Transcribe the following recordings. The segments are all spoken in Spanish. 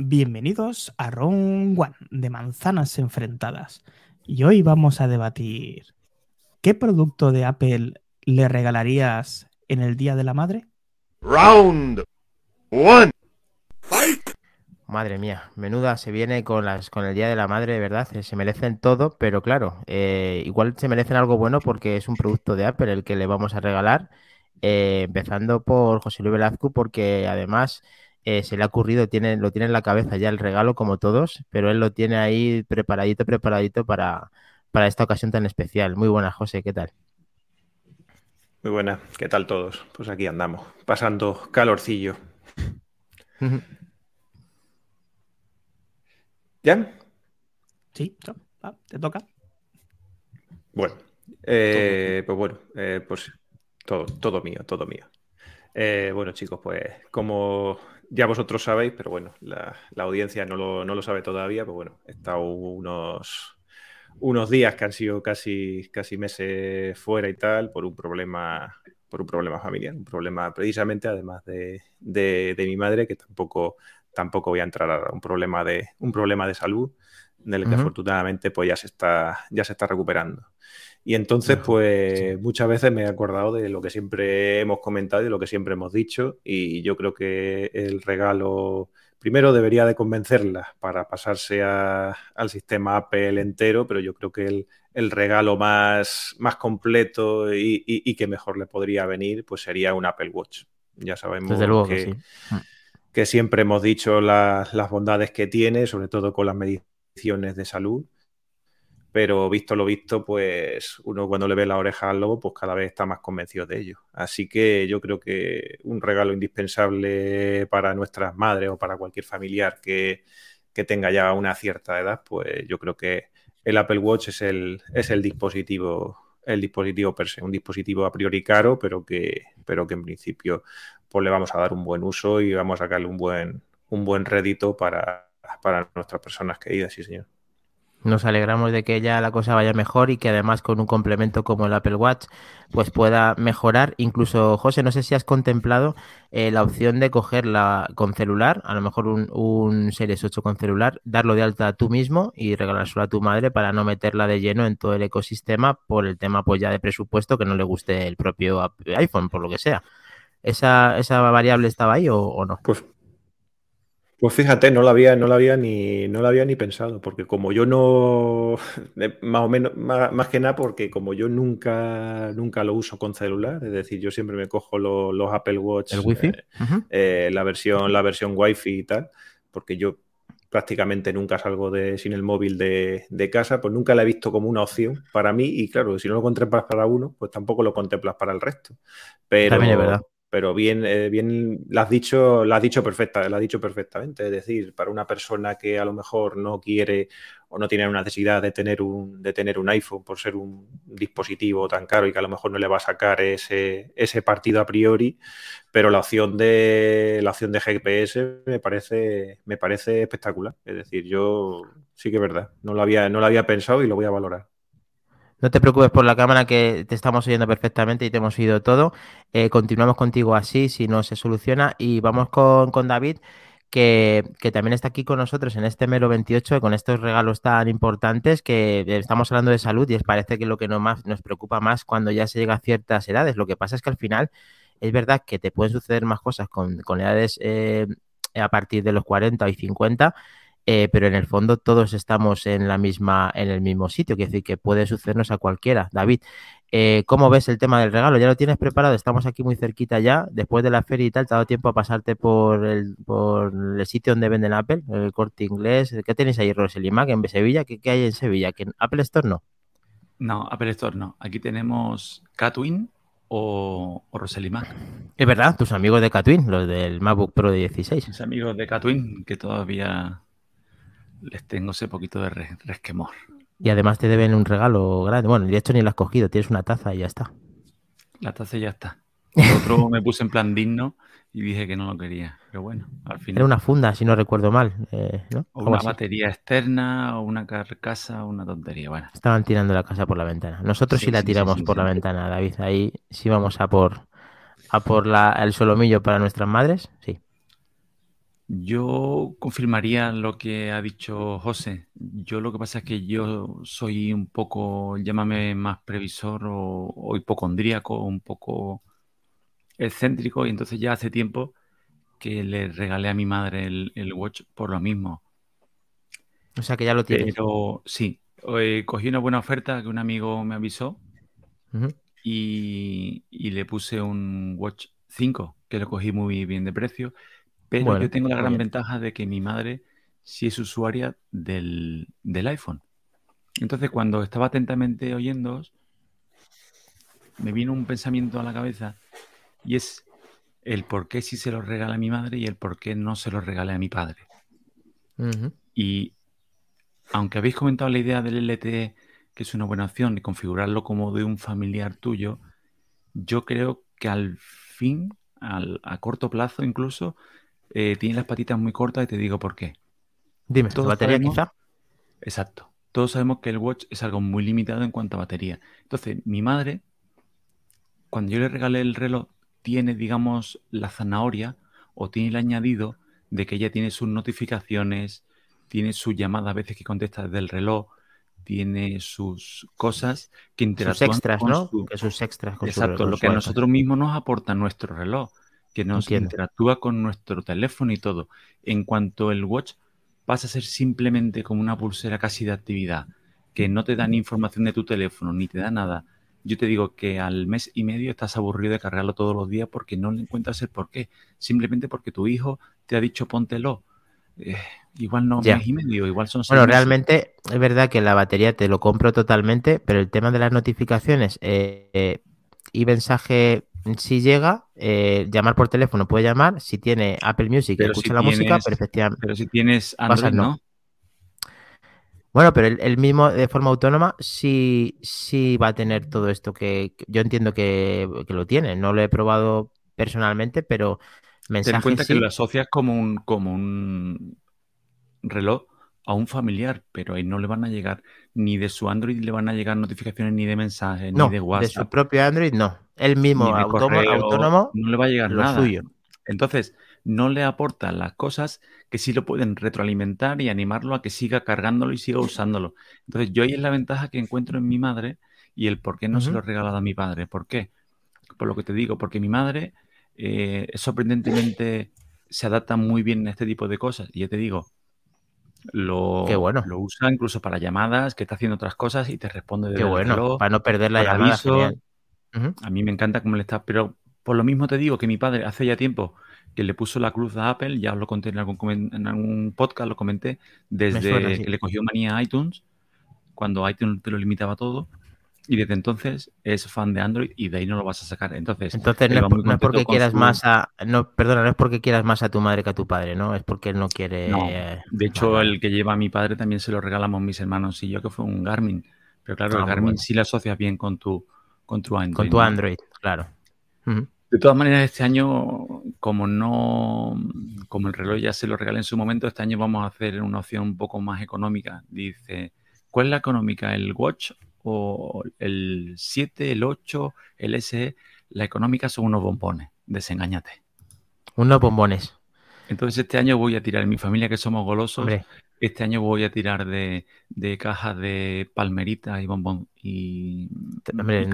Bienvenidos a Round One de Manzanas Enfrentadas. Y hoy vamos a debatir: ¿qué producto de Apple le regalarías en el Día de la Madre? Round One. Madre mía, menuda se viene con las con el Día de la Madre, de verdad, eh, se merecen todo, pero claro, eh, igual se merecen algo bueno porque es un producto de Apple el que le vamos a regalar, eh, empezando por José Luis Velazco, porque además se le ha ocurrido, tiene, lo tiene en la cabeza ya el regalo como todos, pero él lo tiene ahí preparadito, preparadito para, para esta ocasión tan especial. Muy buena, José, ¿qué tal? Muy buena, ¿qué tal todos? Pues aquí andamos, pasando calorcillo. ¿Ya? Sí, te toca. Bueno, eh, pues bueno, eh, pues todo, todo mío, todo mío. Eh, bueno, chicos, pues como ya vosotros sabéis, pero bueno, la, audiencia no lo, sabe todavía, pues bueno, he estado unos, unos días que han sido casi, casi meses fuera y tal, por un problema, por un problema familiar, un problema precisamente además de, de mi madre, que tampoco tampoco voy a entrar a un problema de, un problema de salud del que afortunadamente pues ya se está, ya se está recuperando. Y entonces, pues muchas veces me he acordado de lo que siempre hemos comentado y de lo que siempre hemos dicho. Y yo creo que el regalo, primero debería de convencerla para pasarse al sistema Apple entero, pero yo creo que el, regalo más, más completo y, que mejor le podría venir, pues sería un Apple Watch. Ya sabemos que, mm que siempre hemos dicho las bondades que tiene, sobre todo con las mediciones de salud. Pero visto lo visto, pues uno cuando le ve la oreja al lobo, pues cada vez está más convencido de ello. Así que yo creo que un regalo indispensable para nuestras madres o para cualquier familiar que, tenga ya una cierta edad, pues yo creo que el Apple Watch es el, es el dispositivo el dispositivo per se, un dispositivo a priori caro, pero que, pero que en principio pues le vamos a dar un buen uso y vamos a sacarle un buen, un buen rédito para, para nuestras personas queridas, sí señor. Nos alegramos de que ya la cosa vaya mejor y que además con un complemento como el Apple Watch pues pueda mejorar. Incluso, José, no sé si has contemplado eh, la opción de cogerla con celular, a lo mejor un, un, Series 8 con celular, darlo de alta tú mismo y regalárselo a tu madre para no meterla de lleno en todo el ecosistema por el tema pues ya de presupuesto que no le guste el propio iPhone, por lo que sea. ¿Esa, esa variable estaba ahí o, no? Pues, pues fíjate, no la había, no la había ni, no la había ni pensado, porque como yo no, más o menos, más, que nada, porque como yo nunca, nunca lo uso con celular, es decir, yo siempre me cojo los Apple Watch, ¿El wifi? Eh, eh, la versión, la versión Wi-Fi y tal, porque yo prácticamente nunca salgo de, sin el móvil de, de, casa, pues nunca la he visto como una opción para mí y claro, si no lo contemplas para uno, pues tampoco lo contemplas para el resto. Pero, También es verdad pero bien, eh, bien lo has dicho, lo has dicho perfecta, lo has dicho perfectamente. Es decir, para una persona que a lo mejor no quiere o no tiene una necesidad de tener un, de tener un iPhone por ser un dispositivo tan caro y que a lo mejor no le va a sacar ese, ese partido a priori, pero la opción de la opción de GPS me parece, me parece espectacular. Es decir, yo sí que es verdad, no lo había, no lo había pensado y lo voy a valorar. No te preocupes por la cámara que te estamos oyendo perfectamente y te hemos oído todo. Eh, continuamos contigo así si no se soluciona y vamos con, David. Que, también está aquí con nosotros en este Melo 28 con estos regalos tan importantes que estamos hablando de salud y es parece que lo que nos, más, nos preocupa más cuando ya se llega a ciertas edades. Lo que pasa es que al final es verdad que te pueden suceder más cosas con, edades eh, a partir de los 40 y 50 eh, pero en el fondo todos estamos en la misma, en el mismo sitio, quiere decir que puede sucedernos a cualquiera. David, eh, ¿cómo ves el tema del regalo? ¿Ya lo tienes preparado? Estamos aquí muy cerquita ya, después de la feria y tal, ¿te ha dado tiempo a pasarte por el, por el sitio donde venden Apple, el corte inglés? ¿Qué tenéis ahí, Roselimac, en Sevilla? ¿Qué, hay en Sevilla? ¿Que en Apple Store no? No, Apple Store no. Aquí tenemos Catwin o, o Roselimac. Es verdad, tus amigos de Catwin, los del MacBook Pro de 16. Mis amigos de Catwin que todavía les tengo ese poquito de resquemor. Y además te deben un regalo grande. Bueno, de hecho ni lo has cogido, tienes una taza y ya está. La taza ya está. El otro me puse en plan digno y dije que no lo quería. Pero bueno, al final. Era una funda, si no recuerdo mal. Eh, o una batería externa, o una carcasa, una tontería. Bueno. Estaban tirando la casa por la ventana. Nosotros sí, la tiramos por la ventana, David. Ahí sí vamos a por a por la, el solomillo para nuestras madres, sí. Yo confirmaría lo que ha dicho José. Yo lo que pasa es que yo soy un poco, llámame más previsor o, o hipocondríaco, un poco excéntrico, y entonces ya hace tiempo que le regalé a mi madre el, el watch por lo mismo. O sea que ya lo tienes. Pero sí, eh, cogí una buena oferta que un amigo me avisó y, y le puse un Watch 5, que lo cogí muy bien de precio, pero Bueno, yo tengo la gran bien. ventaja de que mi madre sí es usuaria del, del iPhone. Entonces, cuando estaba atentamente oyéndoos, me vino un pensamiento a la cabeza y es el por qué sí se lo regala a mi madre y el por qué no se lo regale a mi padre. Y aunque habéis comentado la idea del LTE, que es una buena opción, y configurarlo como de un familiar tuyo, yo creo que al fin, al- a corto plazo incluso, eh, tiene las patitas muy cortas y te digo por qué. Dime, ¿tu batería sabemos- quizá? Exacto. Todos sabemos que el watch es algo muy limitado en cuanto a batería. Entonces, mi madre, cuando yo le regalé el reloj, tiene, digamos, la zanahoria o tiene el añadido de que ella tiene sus notificaciones, tiene su llamada a veces que contesta desde el reloj, tiene sus cosas que Sus interactúan extras, con ¿no? su- Que sus extras con su- Exacto, lo que a nosotros mismos nos aporta nuestro reloj, que nos Entiendo. interactúa con nuestro teléfono y todo. En cuanto el watch pasa a ser simplemente como una pulsera casi de actividad, que no te da ni información de tu teléfono, ni te da nada. Yo te digo que al mes y medio estás aburrido de cargarlo todos los días porque no le encuentras el porqué. Simplemente porque tu hijo te ha dicho póntelo. Eh, igual no Ya. mes y medio, igual son Bueno, meses. realmente es verdad que la batería te lo compro totalmente, pero el tema de las notificaciones eh, eh, y mensaje si llega, eh, llamar por teléfono puede llamar, si tiene Apple Music y Pero escucha si la música, tienes- perfectamente. Pero si tienes WhatsApp Android, no. ¿no? Bueno, pero el, el mismo de forma autónoma sí, sí va a tener todo esto que, que yo entiendo que, que lo tiene. No lo he probado personalmente, pero Ten en mensajes cuenta que lo asocias como un, como un reloj a un familiar, pero ahí no le van a llegar ni de su Android le van a llegar notificaciones ni de mensajes, No, ni de de su WhatsApp, propio Android no. Él mismo, autónomo, correo, autónomo, no le va a llegar lo nada. suyo. Entonces, no le aportan las cosas que sí lo pueden retroalimentar y animarlo a que siga cargándolo y siga usándolo. Entonces, yo ahí es la ventaja que encuentro en mi madre y el por qué no se lo he regalado a mi padre. ¿Por qué? Por lo que te digo, porque mi madre eh, sorprendentemente se adapta muy bien a este tipo de cosas. Y ya te digo, lo, Qué bueno. lo usa incluso para llamadas, que está haciendo otras cosas y te responde desde Qué bueno, reloj. para no perder la llamada. A mí me encanta cómo le está, pero por lo mismo te digo que mi padre hace ya tiempo que le puso la cruz a Apple, ya os lo conté en algún, en algún podcast, lo comenté, desde suena, sí. que le cogió manía a iTunes, cuando iTunes te lo limitaba todo, y desde entonces es fan de Android y de ahí no lo vas a sacar. Entonces, Entonces no es, no porque quieras su- más a. No, perdona, no es porque quieras más a tu madre que a tu padre, ¿no? Es porque él no quiere. No, de hecho, vale. el que lleva a mi padre también se lo regalamos mis hermanos y yo, que fue un Garmin. Pero claro, Ah, el muy Garmin bueno. sí lo asocias bien con tu, con tu Android. Con tu ¿no? Android, claro. De todas maneras, este año, como no, como el reloj ya se lo regalé en su momento, este año vamos a hacer una opción un poco más económica. Dice, ¿cuál es la económica? ¿El Watch o el 7, el 8, el SE? La económica son unos bombones, desengáñate. Unos bombones. Entonces este año voy a tirar, en mi familia que somos golosos, Hombre, este año voy a tirar de, de cajas de palmeritas y bombón y, hombre,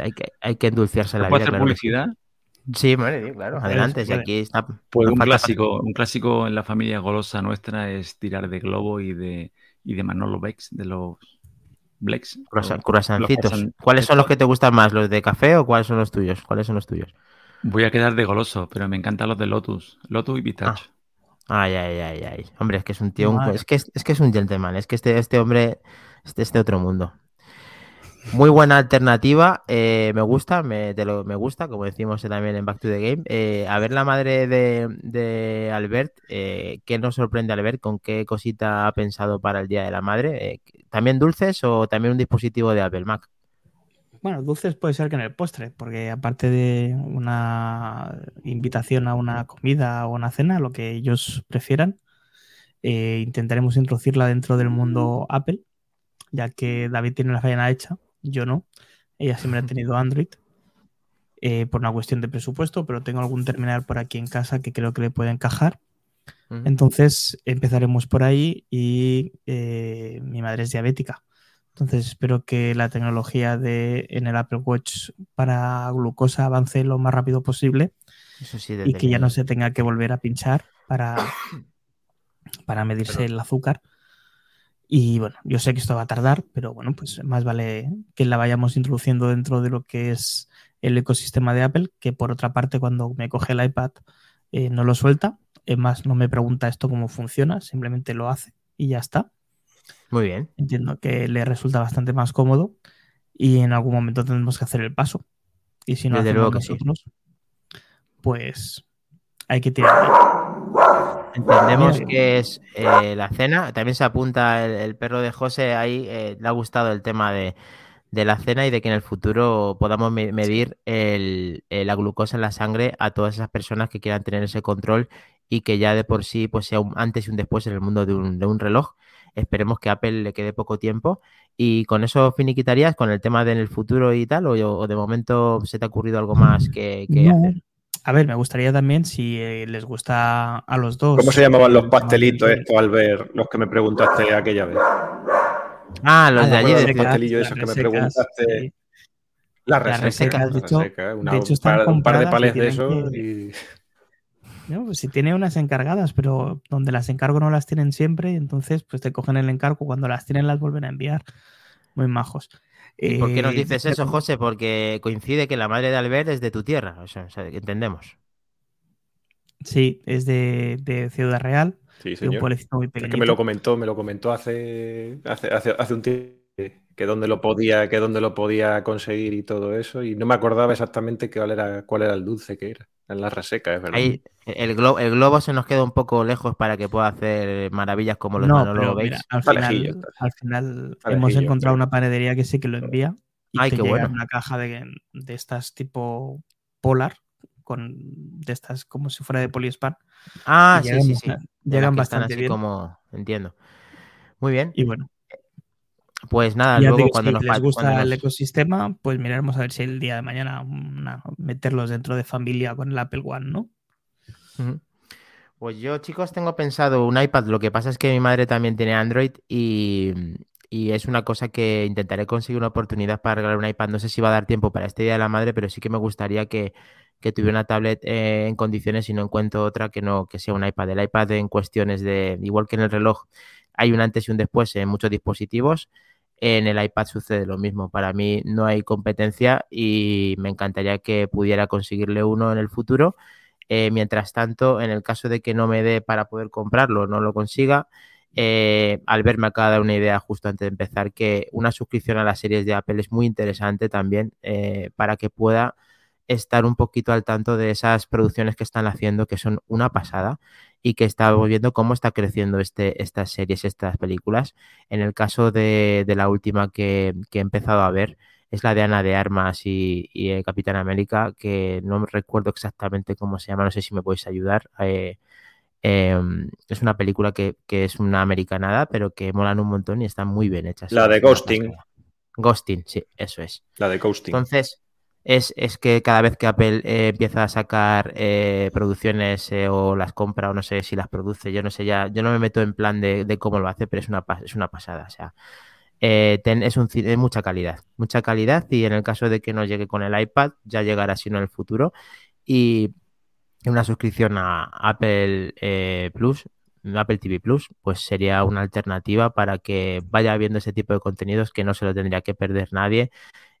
hay, que, hay que endulzarse ¿Se la vida. hacer claro publicidad? Sí, hombre, claro. Adelante, si aquí está. Pues un clásico, un clásico en la familia golosa nuestra es tirar de Globo y de, y de Manolo Bex, de los Blex. croissant- croissancitos. ¿Cuáles son los que te gustan más? ¿Los de café o cuáles son los tuyos? ¿Cuáles son los tuyos? Voy a quedar de goloso, pero me encantan los de Lotus. Lotus y Pistacho. Ay, ay, ay, ay. Hombre, es que es un tío, un- es que es, es que es un gentleman, es que este, este hombre es de este otro mundo. Muy buena alternativa, eh, me gusta, me, te lo- me gusta, como decimos también en Back to the Game. Eh, a ver la madre de, de Albert, eh, ¿qué nos sorprende Albert? ¿Con qué cosita ha pensado para el Día de la Madre? ¿También dulces o también un dispositivo de Apple Mac? Bueno, dulces puede ser que en el postre, porque aparte de una invitación a una comida o una cena, lo que ellos prefieran, intentaremos introducirla dentro del mundo Apple, ya que David tiene la faena hecha, yo no. Ella siempre ha tenido Android eh, por una cuestión de presupuesto, pero tengo algún terminal por aquí en casa que creo que le puede encajar. Entonces empezaremos por ahí y eh, mi madre es diabética. Entonces espero que la tecnología de, en el Apple Watch para glucosa avance lo más rápido posible sí, y que ya no se tenga que volver a pinchar para, para medirse Pero- el azúcar. Y bueno, yo sé que esto va a tardar, pero bueno, pues más vale que la vayamos introduciendo dentro de lo que es el ecosistema de Apple, que por otra parte cuando me coge el iPad eh, no lo suelta. Es más, no me pregunta esto cómo funciona, simplemente lo hace y ya está. Muy bien. Entiendo que le resulta bastante más cómodo y en algún momento tendremos que hacer el paso. Y si no Desde luego que sí. nosotros, pues hay que tirar. De. Entendemos que es eh, la cena. También se apunta el, el perro de José. Ahí eh, le ha gustado el tema de, de la cena y de que en el futuro podamos me- medir el- eh, la glucosa en la sangre a todas esas personas que quieran tener ese control y que ya de por sí pues sea un antes y un después en el mundo de un, de un reloj. Esperemos que a Apple le quede poco tiempo. Y con eso finiquitarías con el tema del futuro y tal, o, o de momento se te ha ocurrido algo más que, que No. hacer. A ver, me gustaría también si eh, les gusta a los dos. ¿Cómo se llamaban los tema pastelitos estos, Albert? Los que me preguntaste aquella vez. Ah, los Ah, de allí de pastelillos las esos que me preguntaste. sí. Las Las resecas, resecas, de hecho- resecas, una- de hecho un, están par, un par de palés de eso que- y... No, pues si tiene unas encargadas, pero donde las encargo no las tienen siempre, entonces pues te cogen el encargo, cuando las tienen las vuelven a enviar. Muy majos. ¿Y ¿Por qué nos Eh, dices eso, José? Porque coincide que la madre de Albert es de tu tierra, o sea, o sea, entendemos. Sí, es de, de Ciudad Real, Sí, de un señor. pueblecito muy Es pequeñito. que me lo comentó, me lo comentó hace, hace, hace, hace un tiempo que dónde lo podía, que dónde lo podía conseguir y todo eso, y no me acordaba exactamente cuál era, cuál era el dulce que era. En la reseca, es verdad. Ahí, el, glo- el globo se nos queda un poco lejos para que pueda hacer maravillas como los No, pero mira, al final, al hemos encontrado una panadería que sí que lo envía y Ay, te qué llega bueno. una caja de, de estas tipo polar, con de estas como si fuera de poliespan. Ah, sí, llegan sí, sí. Llegan que están bastante así bien. como. Entiendo. Muy bien. Y bueno, Pues nada, ya luego cuando si nos les gusta el ecosistema, pues miraremos a ver si el día de mañana una- meterlos dentro de familia con el Apple One, ¿no? Pues yo, chicos, tengo pensado un iPad. Lo que pasa es que mi madre también tiene Android y, y es una cosa que intentaré conseguir una oportunidad para regalar un iPad. No sé si va a dar tiempo para este Día de la Madre, pero sí que me gustaría que, que tuviera una tablet eh, en condiciones y no encuentro otra que no que sea un iPad. El iPad en cuestiones de, igual que en el reloj, hay un antes y un después en muchos dispositivos. En el iPad sucede lo mismo. Para mí no hay competencia y me encantaría que pudiera conseguirle uno en el futuro. Eh, mientras tanto, en el caso de que no me dé para poder comprarlo, no lo consiga, eh, Albert me acaba de dar una idea justo antes de empezar, que una suscripción a las series de Apple es muy interesante también eh, para que pueda estar un poquito al tanto de esas producciones que están haciendo, que son una pasada, y que estamos viendo cómo está creciendo este, estas series, estas películas. En el caso de, de la última que, que he empezado a ver, es la de Ana de Armas y, y Capitán América, que no recuerdo exactamente cómo se llama, no sé si me podéis ayudar. Eh, eh, es una película que, que, es una americanada, pero que molan un montón y están muy bien hechas. La de Ghosting. Ghosting, sí, eso es. La de Ghosting. Entonces, es, es que cada vez que Apple eh, empieza a sacar eh, producciones eh, o las compra o no sé si las produce, yo no sé ya, yo no me meto en plan de, cómo lo hace, pero es una, es una pasada. O sea, es, un, mucha calidad, mucha calidad y en el caso de que no llegue con el iPad, ya llegará sino en el futuro. Y una suscripción a Apple Plus, Apple TV Plus, pues sería una alternativa para que vaya viendo ese tipo de contenidos que no se lo tendría que perder nadie.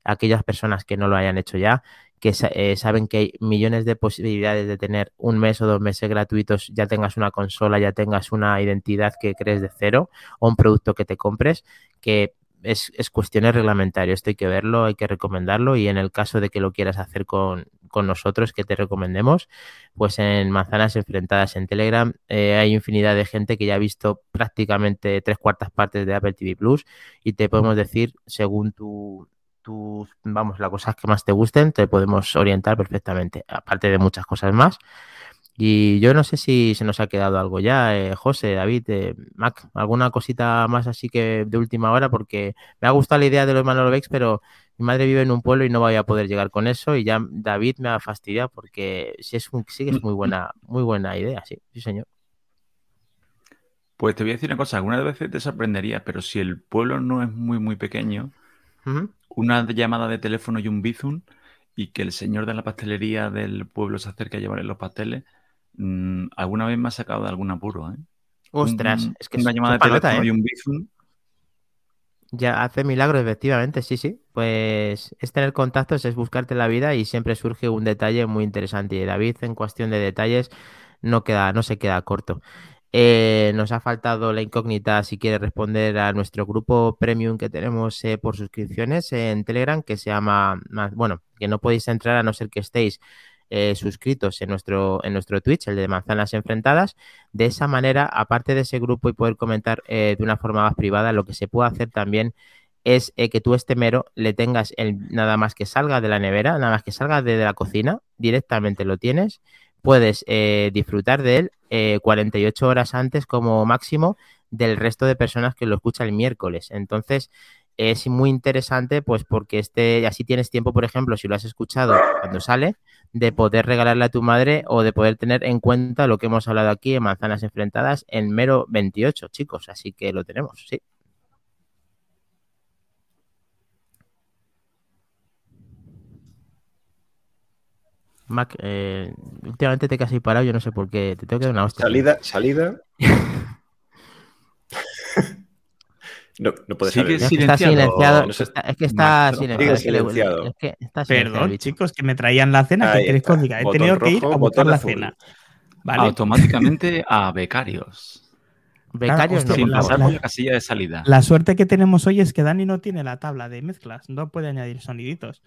Aquellas personas que no lo hayan hecho ya, que eh, saben que hay millones de posibilidades de tener un mes o dos meses gratuitos, ya tengas una consola, ya tengas una identidad que crees de cero o un producto que te compres, que es, es cuestiones reglamentarias, esto hay que verlo, hay que recomendarlo y en el caso de que lo quieras hacer con, con nosotros, que te recomendemos, pues en Manzanas Enfrentadas en Telegram eh, hay infinidad de gente que ya ha visto prácticamente tres cuartas partes de Apple TV Plus y te podemos decir, según tu, tus, vamos, las cosas que más te gusten, te podemos orientar perfectamente, aparte de muchas cosas más. Y yo no sé si se nos ha quedado algo ya, eh, José, David, eh, Mac, alguna cosita más así que de última hora, porque me ha gustado la idea de los Manolo Bex, pero mi madre vive en un pueblo y no voy a poder llegar con eso. Y ya David me ha fastidiado porque sí, es sí es muy buena, muy buena idea, sí, sí, señor. Pues te voy a decir una cosa, algunas veces te sorprendería, pero si el pueblo no es muy, muy pequeño, Una llamada de teléfono y un bizum y que el señor de la pastelería del pueblo se acerque a llevarle los pasteles, mm, alguna vez me ha sacado de algún apuro, ¿eh? Ostras, Un- es que una es- llamada de es palota, teléfono ¿eh? y un bizum. Ya hace milagros, efectivamente, sí, sí. Pues es tener contactos, es buscarte la vida y siempre surge un detalle muy interesante. Y David, en cuestión de detalles, no queda, no se queda corto. Eh, nos ha faltado la incógnita si quiere responder a nuestro grupo premium que tenemos eh, por suscripciones en Telegram, que se llama, ma- bueno, que no podéis entrar a no ser que estéis eh, suscritos en nuestro, en nuestro Twitch, el de Manzanas Enfrentadas. De esa manera, aparte de ese grupo y poder comentar de una forma más privada, lo que se puede hacer también es que tú este mero le tengas nada más que salga de la nevera, nada más que salga de la cocina, directamente lo tienes, puedes eh, disfrutar de él eh, 48 horas antes como máximo del resto de personas que lo escuchan el miércoles. Entonces, es muy interesante, pues porque este, así tienes tiempo, por ejemplo, si lo has escuchado cuando sale, de poder regalarle a tu madre o de poder tener en cuenta lo que hemos hablado aquí en Manzanas Enfrentadas en mero 28, chicos. Así que lo tenemos, sí. Mac, eh, últimamente te casi parado, yo no sé por qué. Te tengo que dar una hostia. Salida, salida. no, no puede. Es que está silenciado, no sé. es que está silenciado. Es que, le- silenciado. es que está silenciado el Perdón, bicho. chicos, que me traían la cena. Ahí que está. He Botón tenido que ir a botón la azul. cena. ¿Vale? Automáticamente a becarios. Becarios no, hostia, sin la casilla de salida. La suerte que tenemos hoy es que Dani no tiene la tabla de mezclas, no puede añadir soniditos.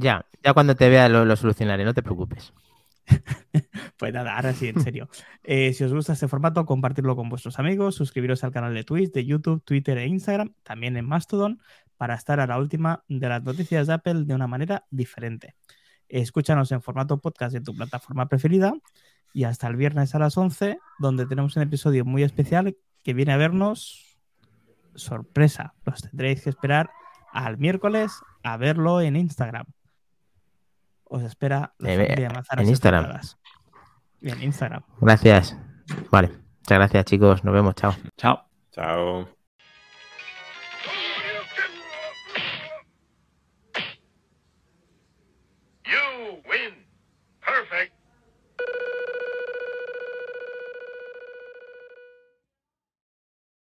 Ya, ya cuando te vea lo, solucionaré, no te preocupes. Pues nada, ahora sí, en serio. Eh, si os gusta este formato, compartirlo con vuestros amigos, suscribiros al canal de Twitch, de YouTube, Twitter e Instagram, también en Mastodon, para estar a la última de las noticias de Apple de una manera diferente. Escúchanos en formato podcast en tu plataforma preferida y hasta el viernes a las 11, donde tenemos un episodio muy especial que viene a vernos sorpresa. Los tendréis que esperar al miércoles a verlo en Instagram. Os espera la Eh, de en Instagram. En Instagram. Gracias. Vale. Muchas gracias, chicos. Nos vemos. Chao. Chao. Chao.